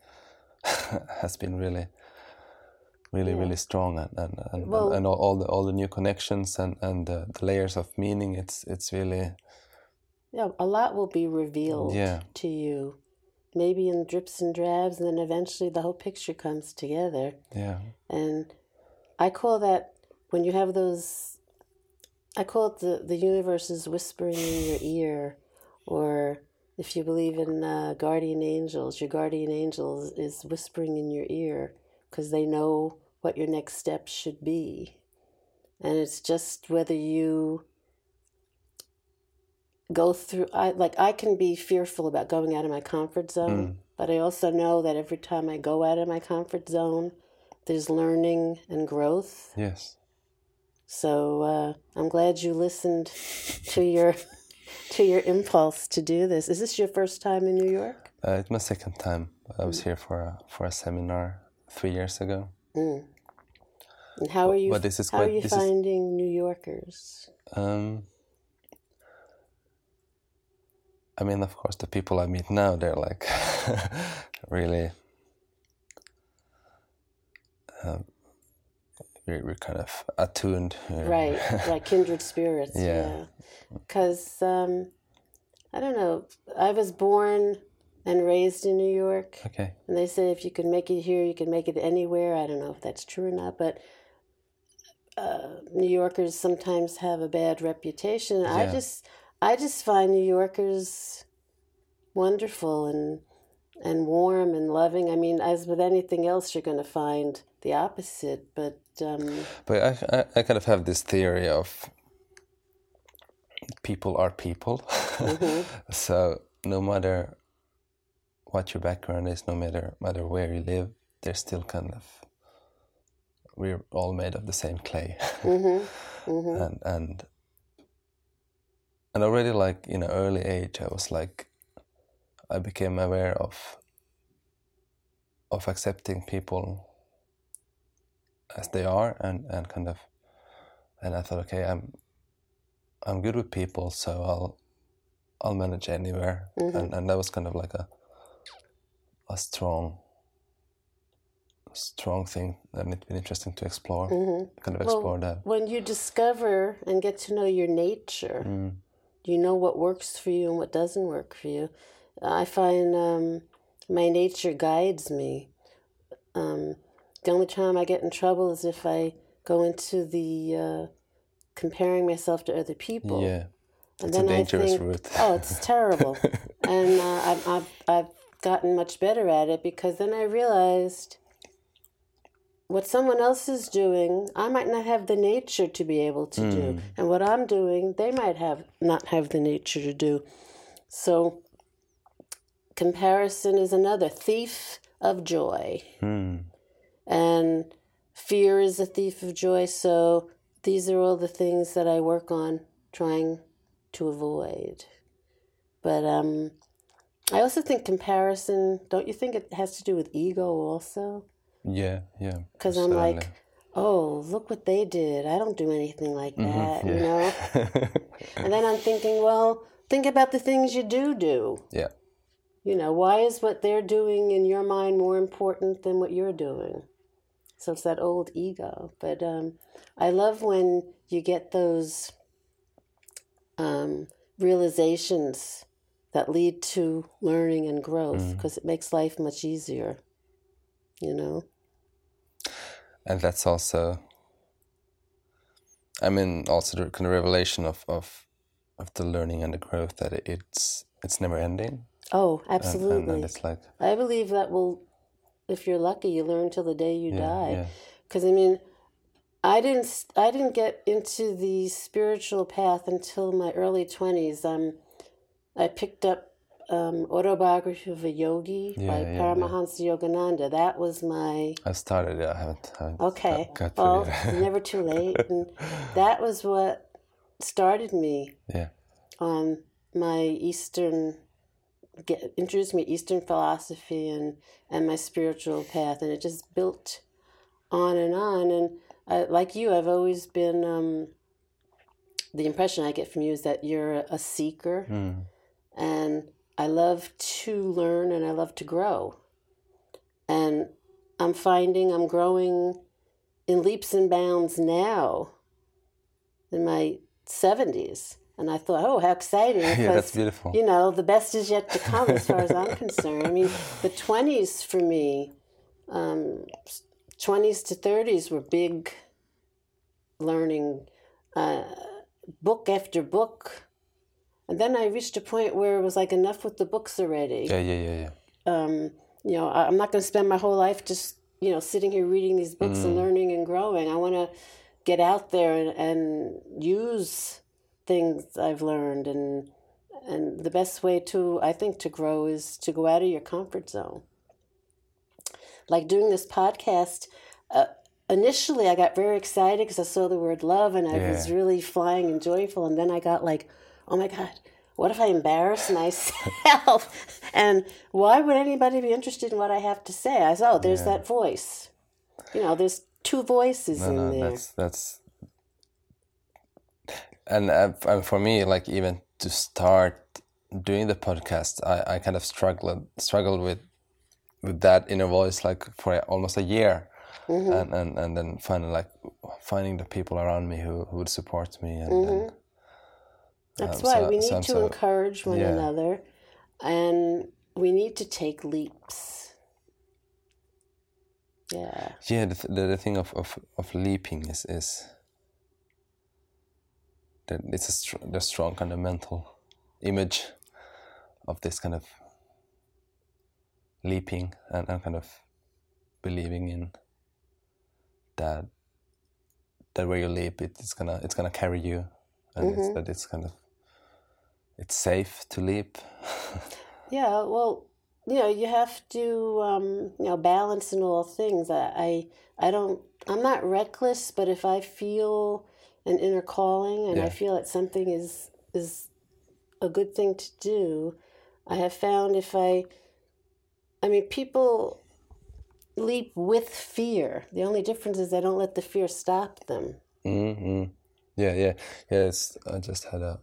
<laughs> has been really really really strong and and, and, Well- and all, all the all the new connections and and the, the layers of meaning it's it's really Yeah, a lot will be revealed Yeah. to you. Maybe in drips and drabs, and then eventually the whole picture comes together. yeah And I call that when you have those. I call it the the universe is whispering in your ear, or if you believe in uh, guardian angels, your guardian angel is whispering in your ear because they know what your next step should be. And it's just whether you go through I like I can be fearful about going out of my comfort zone, mm. but I also know that every time I go out of my comfort zone, there's learning and growth. Yes. So uh, I'm glad you listened to your <laughs> to your impulse to do this. Is this your first time in New York? Uh, it's my second time. I was mm. here for a, for a seminar three years ago. Mm. And how are you? But this is how quite, are you finding is, New Yorkers? Um, I mean, of course, the people I meet now, they're like <laughs> really. Um, we're, we're kind of attuned. Right, <laughs> like kindred spirits. Yeah. Because, yeah. um, I don't know, I was born and raised in New York. Okay. And they say if you can make it here, you can make it anywhere. I don't know if that's true or not, but uh, New Yorkers sometimes have a bad reputation. Yeah. I just I just find New Yorkers wonderful and and warm and loving. I mean, as with anything else, you're going to find the opposite. But um, but I, I, I kind of have this theory of people are people. Mm-hmm. <laughs> so no matter what your background is, no matter matter where you live, they're still kind of we're all made of the same clay. Mm-hmm. <laughs> Mm-hmm. and and and already like in an early age, I was like, I became aware of of accepting people as they are, and and kind of, and I thought, okay, I'm I'm good with people, so I'll I'll manage anywhere, mm-hmm. and and that was kind of like a a strong strong thing and it's been interesting to explore mm-hmm. kind of explore well, that when you discover and get to know your nature mm. You know what works for you and what doesn't work for you i find um, my nature guides me um, the only time i get in trouble is if i go into the uh, comparing myself to other people yeah and it's then a dangerous I think, route. oh, it's <laughs> terrible. and uh, I've, I've, I've gotten much better at it because then I realized what someone else is doing, I might not have the nature to be able to mm. do. Hmm. And what I'm doing, they might have not have the nature to do. So comparison is another thief of joy. Mm. And fear is a thief of joy. So these are all the things that I work on trying to avoid. But um I also think comparison, don't you think it has to do with ego also? Yeah, yeah. Because I'm like, oh, look what they did. I don't do anything like mm-hmm, that, mm-hmm, yeah. you know? <laughs> and then I'm thinking, well, think about the things you do do. Yeah. You know, why is what they're doing in your mind more important than what you're doing? So it's that old ego. But um, I love when you get those um, realizations that lead to learning and growth because mm. it makes life much easier, you know? and that's also I mean also the kind of revelation of of of the learning and the growth that it's it's never ending. Oh, absolutely. And, and it's like I believe that will, if you're lucky, you learn till the day you yeah, die. Because yeah. I mean, I didn't I didn't get into the spiritual path until my early twenties. Um, I picked up um, autobiography of a yogi yeah, by yeah, Paramahansa yeah. Yogananda. That was my. I started it. I haven't. haven't okay. Got, got well, never too <laughs> late. And that was what started me. Yeah. On my Eastern, get, introduced me Eastern philosophy and and my spiritual path, and it just built on and on. And I, like you, I've always been. Um, the impression I get from you is that you're a seeker, mm. and I love to learn and I love to grow. And I'm finding I'm growing in leaps and bounds now in my 70s. And I thought, oh, how exciting. <laughs> Because, yeah, that's beautiful. You know, the best is yet to come as far as I'm concerned. I mean, the 20s for me, um, 20s to 30s were big learning uh, book after book. And then I reached a point where it was like enough with the books already. Yeah, yeah, yeah, yeah. Um, you know, I- I'm not going to spend my whole life just, you know, sitting here reading these books and learning and growing. I want to get out there and, and use things I've learned. And, and the best way to, I think, to grow is to go out of your comfort zone. Like doing this podcast, uh, initially I got very excited because I saw the word love and I was really flying and joyful. And then I got like, oh my God, what if I embarrass myself? <laughs> and why would anybody be interested in what I have to say? I said, oh, there's that voice. You know, there's two voices No, in no, there. that's that's. And uh, and for me, like even to start doing the podcast, I, I kind of struggled struggled with with that inner voice like for almost a year, Mm-hmm. and, and and then finally like finding the people around me who, who would support me and, and That's um, why so- we need so to so- encourage one yeah. another and we need to take leaps. Yeah. yeah the, the, the thing of, of, of leaping is is that it's a str- the strong kind of mental image of this kind of leaping and, and kind of believing in that that where you leap it, it's gonna it's gonna carry you and it's, that it's kind of it's safe to leap Yeah, well, you know, you have to, um, you know, balance in all things. I, I, I don't, I'm not reckless, but if I feel an inner calling and I feel that something is is a good thing to do, I have found if I, I mean, people leap with fear. The only difference is they don't let the fear stop them. hmm Yeah, yeah, yes. I just had a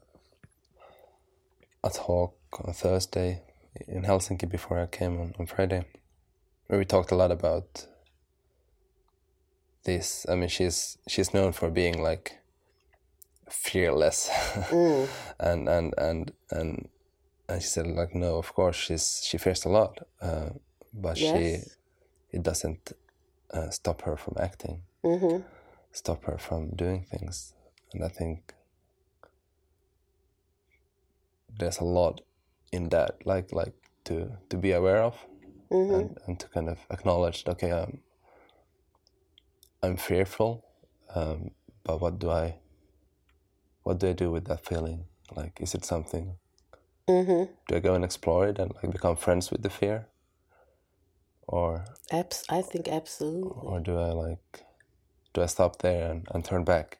a talk on Thursday in Helsinki before I came on, on Friday, where we talked a lot about this. I mean, she's she's known for being like fearless, <laughs> and and and and and she said like, no, of course she's she fears a lot, uh, but she it doesn't uh, stop her from acting Mm-hmm. stop her from doing things. And I think there's a lot in that, like like to to be aware of and, and to kind of acknowledge, that, okay, I'm I'm fearful, um, but what do I what do I do with that feeling? Like, is it something? Mm-hmm. Do I go and explore it and like become friends with the fear, or Abs- I think absolutely. or do I like do I stop there and, and turn back?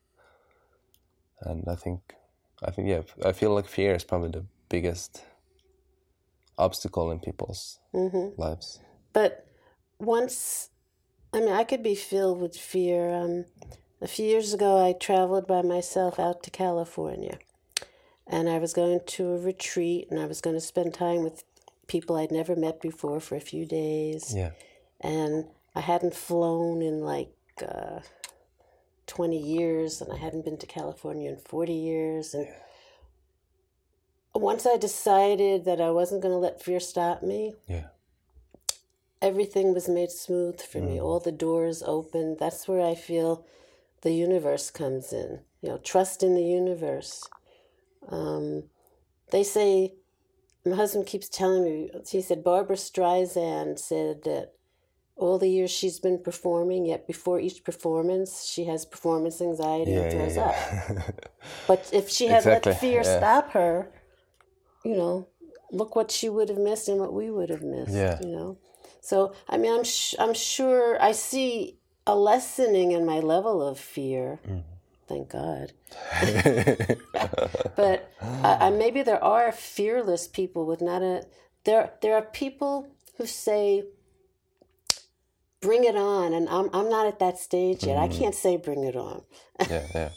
And I think I think yeah, I feel like fear is probably the biggest obstacle in people's Mm-hmm. lives. But once, I mean, I could be filled with fear. Um, a few years ago, I traveled by myself out to California. And I was going to a retreat and I was going to spend time with people I'd never met before for a few days. Yeah. And I hadn't flown in like uh, 20 years and I hadn't been to California in 40 years. And once I decided that I wasn't going to let fear stop me, Yeah. everything was made smooth for me. All the doors opened. That's where I feel the universe comes in. You know, trust in the universe. Um, they say, my husband keeps telling me, he said, Barbra Streisand said that all the years she's been performing, yet before each performance, she has performance anxiety Yeah, and yeah, throws up. But if she had Exactly, let fear yeah. stop her, you know, look what she would have missed and what we would have missed. Yeah. You know, so I mean, I'm sh- I'm sure I see a lessening in my level of fear. Mm. Thank God. <laughs> but I, I, maybe there are fearless people with not a there. There are people who say, "Bring it on," and I'm I'm not at that stage yet. Mm. I can't say "Bring it on." yeah, yeah.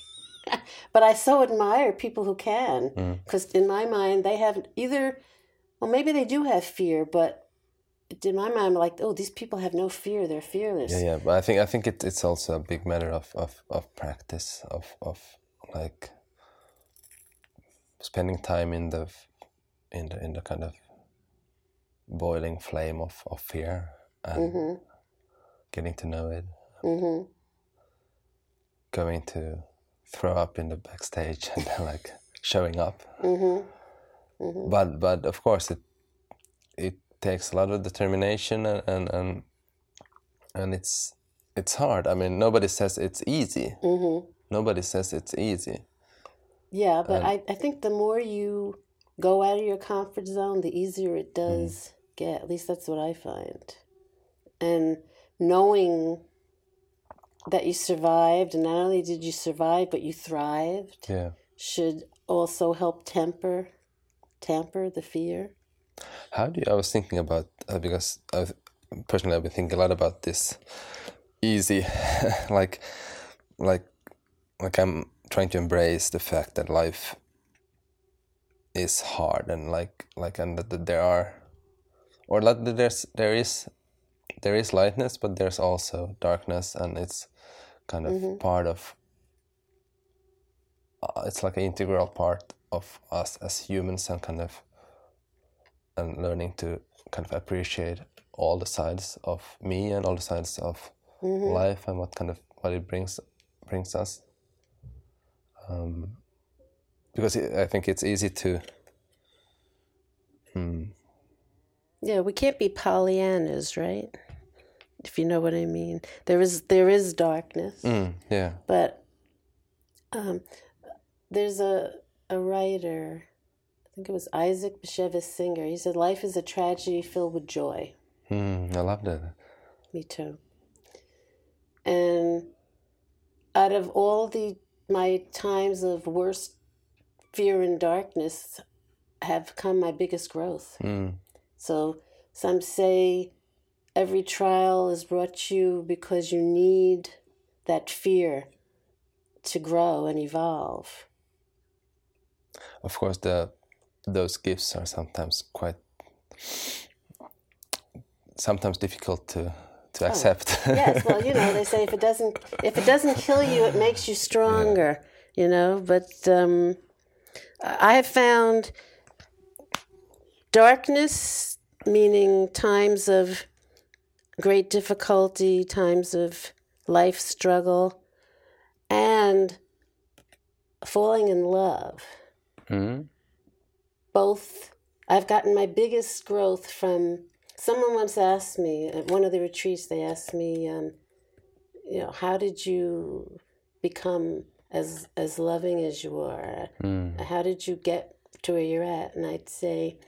<laughs> But I so admire people who can, Mm. because in my mind they have either, well, maybe they do have fear, but in my mind, I'm like, oh, these people have no fear; they're fearless. Yeah, yeah. But I think I think it, it's also a big matter of, of, of practice of of like spending time in the in the in the kind of boiling flame of, of fear and Mhm. Getting to know it, Mhm. going to throw up in the backstage <laughs> and like showing up. Mm-hmm. Mm-hmm. But but of course it it takes a lot of determination and and and, and it's it's hard. I mean, nobody says it's easy. Mm-hmm. Nobody says it's easy. Yeah, but I, I think the more you go out of your comfort zone, the easier it does get. At least that's what I find. And knowing that you survived, and not only did you survive, but you thrived, Yeah. should also help temper tamper the fear. How do you? I was thinking about uh, because I personally I've been thinking a lot about this easy, <laughs> like, like, like I'm trying to embrace the fact that life is hard and like like and that, that there are, or that there's there is there is lightness, but there's also darkness, and it's kind of part of. Uh, it's like an integral part of us as humans, and kind of and learning to kind of appreciate all the sides of me and all the sides of life and what kind of what it brings brings us. Um, because I think it's easy to. Hmm, Yeah, we can't be Pollyannas, right? If you know what I mean. There is there is darkness. mm, yeah. But um, there's a a writer, I think it was Isaac Bashevis Singer. He said, "Life is a tragedy filled with joy." Mm, I loved it. Me too. And out of all the my times of worst fear and darkness, have come my biggest growth. Mm, So some say every trial is brought you because you need that fear to grow and evolve. of course, the those gifts are sometimes quite sometimes difficult to to accept. <laughs> Yes, well, you know, they say if it doesn't if it doesn't kill you, it makes you stronger, you know, but um I have found darkness meaning times of great difficulty, times of life struggle and falling in love. Mm, both I've gotten my biggest growth from someone once asked me at one of the retreats they asked me um, you know how did you become as as loving as you are? Mm, how did you get to where you're at? And I'd say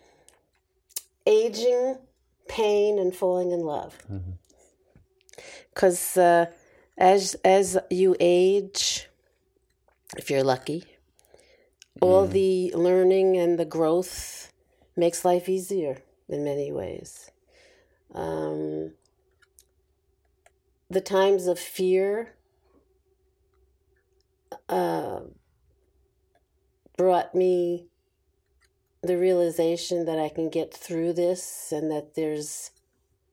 aging pain and falling in love because uh, as as you age if you're lucky all the learning and the growth makes life easier in many ways. Um, the times of fear uh, brought me the realization that I can get through this and that there's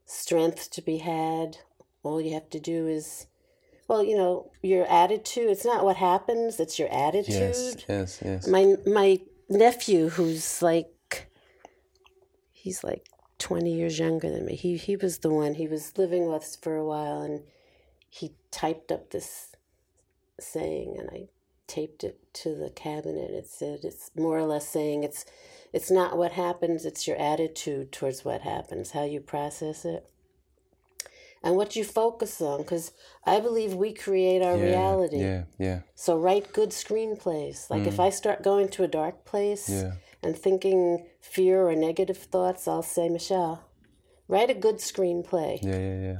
strength to be had. All you have to do is, well, you know, your attitude. It's not what happens; it's your attitude yes, yes, yes. my my nephew who's like he's like 20 years younger than me he he was the one he was living with us for a while and he typed up this saying and i taped it to the cabinet it said it's more or less saying it's it's not what happens it's your attitude towards what happens how you process it and what you focus on because i believe we create our yeah, reality Yeah, yeah, so write good screenplays. Like if mm. I start going to a dark place yeah. and thinking fear or negative thoughts, I'll say, Michelle, write a good screenplay. Yeah, yeah, yeah.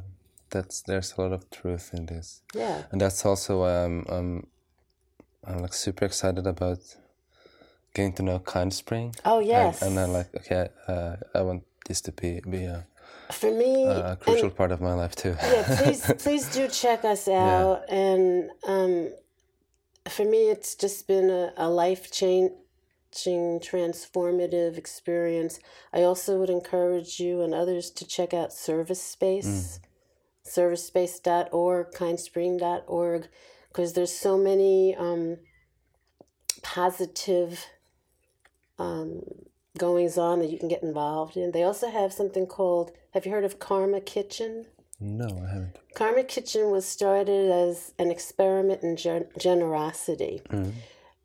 That's there's a lot of truth in this, Yeah. and that's also why I'm I'm I'm like super excited about getting to know Kind Spring. Oh yes. And, I'm like, okay, uh, I want this to be be a, For me, a crucial and- part of my life too. yeah, please <laughs> please do check us out. And um, for me, it's just been a, a life changing, transformative experience. I also would encourage you and others to check out Service Space, servicespace.org, kindspring.org, because there's so many um, positive um, goings on that you can get involved in. They also have something called, have you heard of Karma Kitchen? No, I haven't. Karma Kitchen was started as an experiment in gen- generosity. Mm.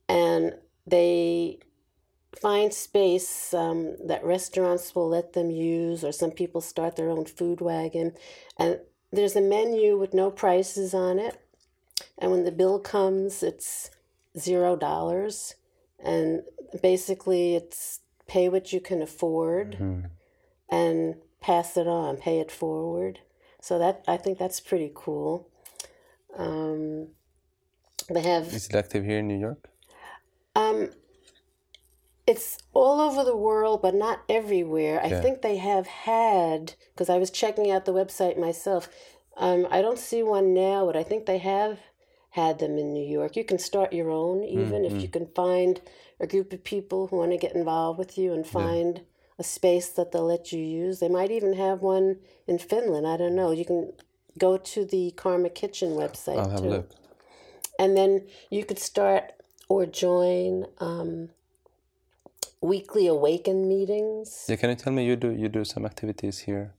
And they find space um, that restaurants will let them use, or some people start their own food wagon. And there's a menu with no prices on it. And when the bill comes, it's zero dollars. And basically, it's pay what you can afford Mm. and pass it on, pay it forward. So that I think that's pretty cool. Um, they have Is it active here in New York? um, it's all over the world, but not everywhere. I think they have had because I was checking out the website myself. Um, I don't see one now, but I think they have had them in New York. You can start your own, even if you can find a group of people who want to get involved with you and find a space that they'll let you use. They might even have one in Finland. I don't know. You can go to the Karma Kitchen website. I'll have too a look. and then you could start or join um, weekly Awakin meetings Yeah, can you tell me you do you do some activities here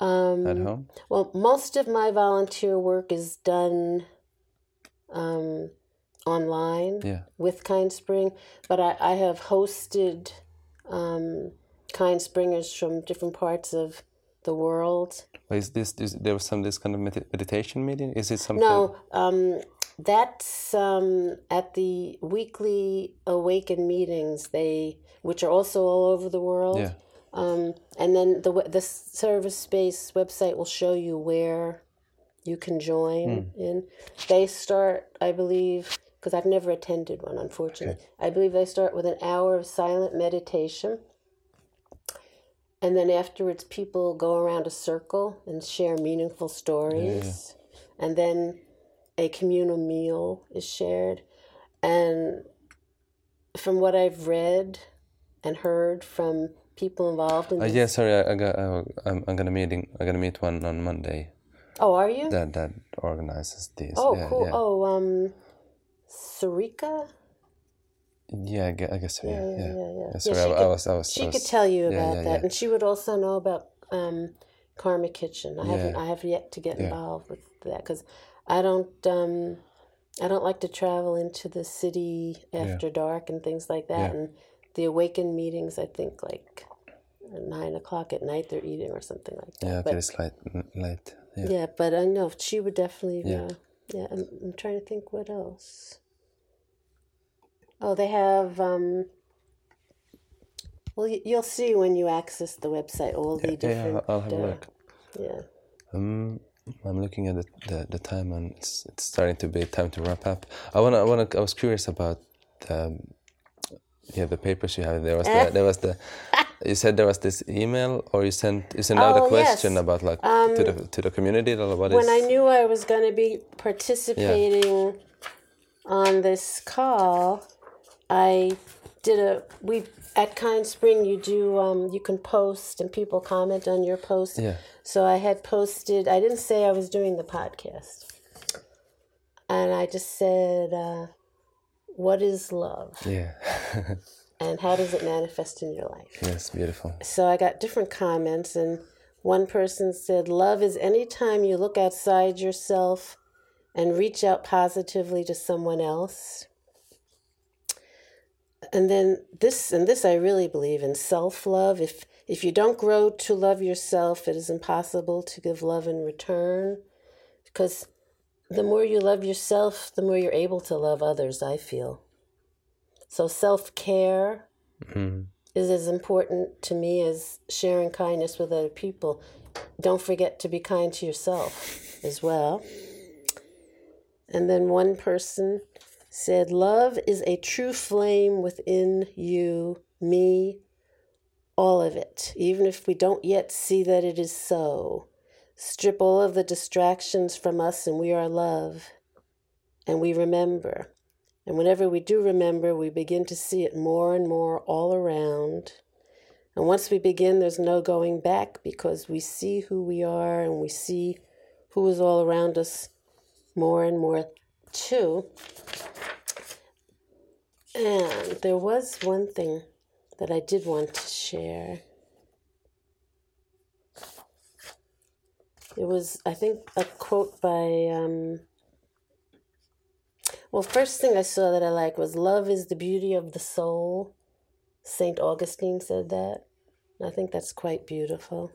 um, at home? well most of my volunteer work is done um, online Yeah. with kind spring but i, I have hosted um, kind springers from different parts of the world Is this is there was some this kind of medit- meditation meeting? Is it something? No, um, that's um, at the weekly Awakin meetings. They, which are also all over the world. Yeah. Um, and then the the service space website will show you where you can join Hmm. in. They start, I believe, because I've never attended one, unfortunately. I believe they start with an hour of silent meditation. And then afterwards, people go around a circle and share meaningful stories. And then a communal meal is shared. And from what I've read and heard from people involved in Uh, this. yeah, sorry, I, I got. I, I'm, I'm gonna meeting. I'm gonna meet one on Monday. Oh, are you? That that organizes this. oh, yeah, cool. Yeah. Oh, um, Sarika? yeah, I guess, I guess so. Yeah, yeah. yeah, yeah. Yeah, sorry, she I, I could- was. I was. She I was, could tell you about that, and she would also know about um, Karma Kitchen. I haven't. I have yet to get involved with that because I don't, um, I don't like to travel into the city after dark and things like that. Yeah. And the awakened meetings, I think like at nine o'clock at night they're eating or something like that. Yeah, okay, but it's late. Late. Yeah. yeah, but I know she would definitely. Yeah. Uh, yeah, I'm, I'm trying to think what else. Oh, they have. Um, well, you'll see when you access the website all the Yeah, yeah, different. I'll have a uh, look. Yeah. Um, I'm looking at the, the, the time and it's, it's starting to be time to wrap up. I wanna I wanna I was curious about the yeah the papers you have. There was the, there was the <laughs> you said there was this email or you sent you sent out Oh, a question yes. Um, about like to the to the community. or What When I knew I was going to be participating on this call, I did a we at Kind Spring. You do um, you can post and people comment on your post. yeah So I had posted, I didn't say I was doing the podcast. And I just said, uh, What is love? yeah <laughs> And how does it manifest in your life? yes beautiful So I got different comments, and one person said, Love is any time you look outside yourself and reach out positively to someone else. And then this, and this I really believe in self love. If if you don't grow to love yourself, it is impossible to give love in return. Because the more you love yourself, the more you're able to love others, I feel. So self care mm. is as important to me as sharing kindness with other people. Don't forget to be kind to yourself as well. And then one person said, Love is a true flame within you, me, all of it, even if we don't yet see that it is so. Strip all of the distractions from us, and we are love. And we remember. And whenever we do remember, we begin to see it more and more all around. And once we begin, there's no going back because we see who we are and we see who is all around us more and more too. And there was one thing that I did want to share. It was, I think, a quote by. Um, well, first thing I saw that I like was "Love is the beauty of the soul." Saint Augustine said that. I think that's quite beautiful.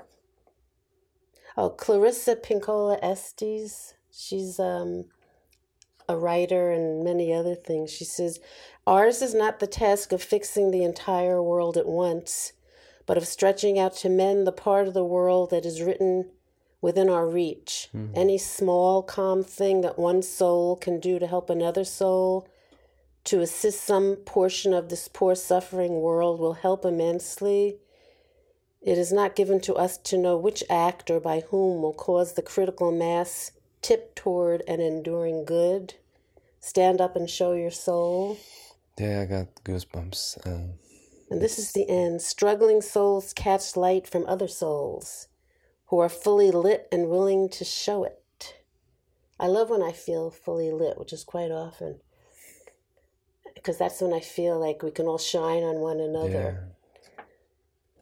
Oh, Clarissa Pinkola Estes. She's um, a writer and many other things. She says, Ours is not the task of fixing the entire world at once, but of stretching out to mend the part of the world that is written within our reach. Mm-hmm. Any small, calm thing that one soul can do to help another soul, to assist some portion of this poor, suffering world, will help immensely. It is not given to us to know which act or by whom will cause the critical mass tip toward an enduring good. Stand up and show your soul. Yeah, I got goosebumps. Um, and this is the end. Struggling souls catch light from other souls who are fully lit and willing to show it. I love when I feel fully lit, which is quite often. Because that's when I feel like we can all shine on one another.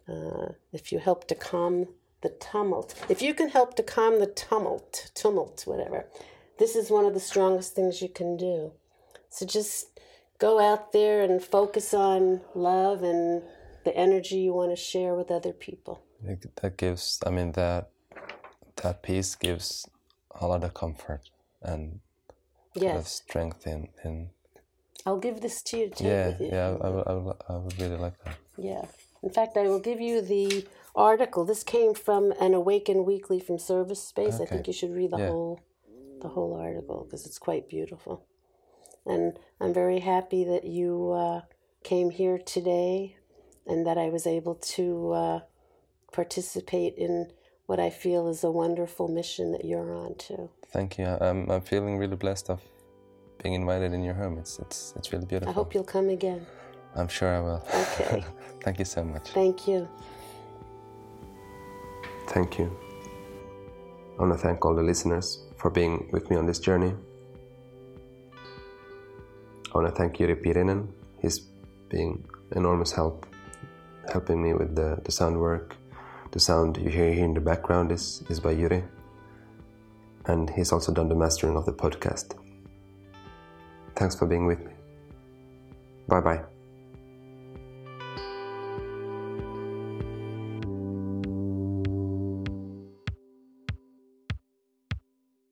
Yeah. Uh, if you help to calm the tumult, if you can help to calm the tumult, tumult, whatever, this is one of the strongest things you can do. So just go out there and focus on love and the energy you want to share with other people. That gives, I mean, that that peace gives a lot of comfort and yes. strength in, in. I'll give this to you. To yeah, you. yeah, I, I, I, would, I would really like that. Yeah. In fact, I will give you the article. This came from an Awakin Weekly from Service Space. Okay. I think you should read the yeah. whole the whole article because it's quite beautiful. And I'm very happy that you uh, came here today and that I was able to uh, participate in what I feel is a wonderful mission that you're on too. Thank you. I'm, I'm feeling really blessed of being invited in your home. It's, it's, it's really beautiful. I hope you'll come again. I'm sure I will. Okay. <laughs> Thank you so much. Thank you. Thank you. I want to thank all the listeners for being with me on this journey. I want to thank Jyri Pirinen. He's being enormous help, helping me with the, the sound work. The sound you hear here in the background is, is by Jyri, And he's also done the mastering of the podcast. Thanks for being with me. Bye bye.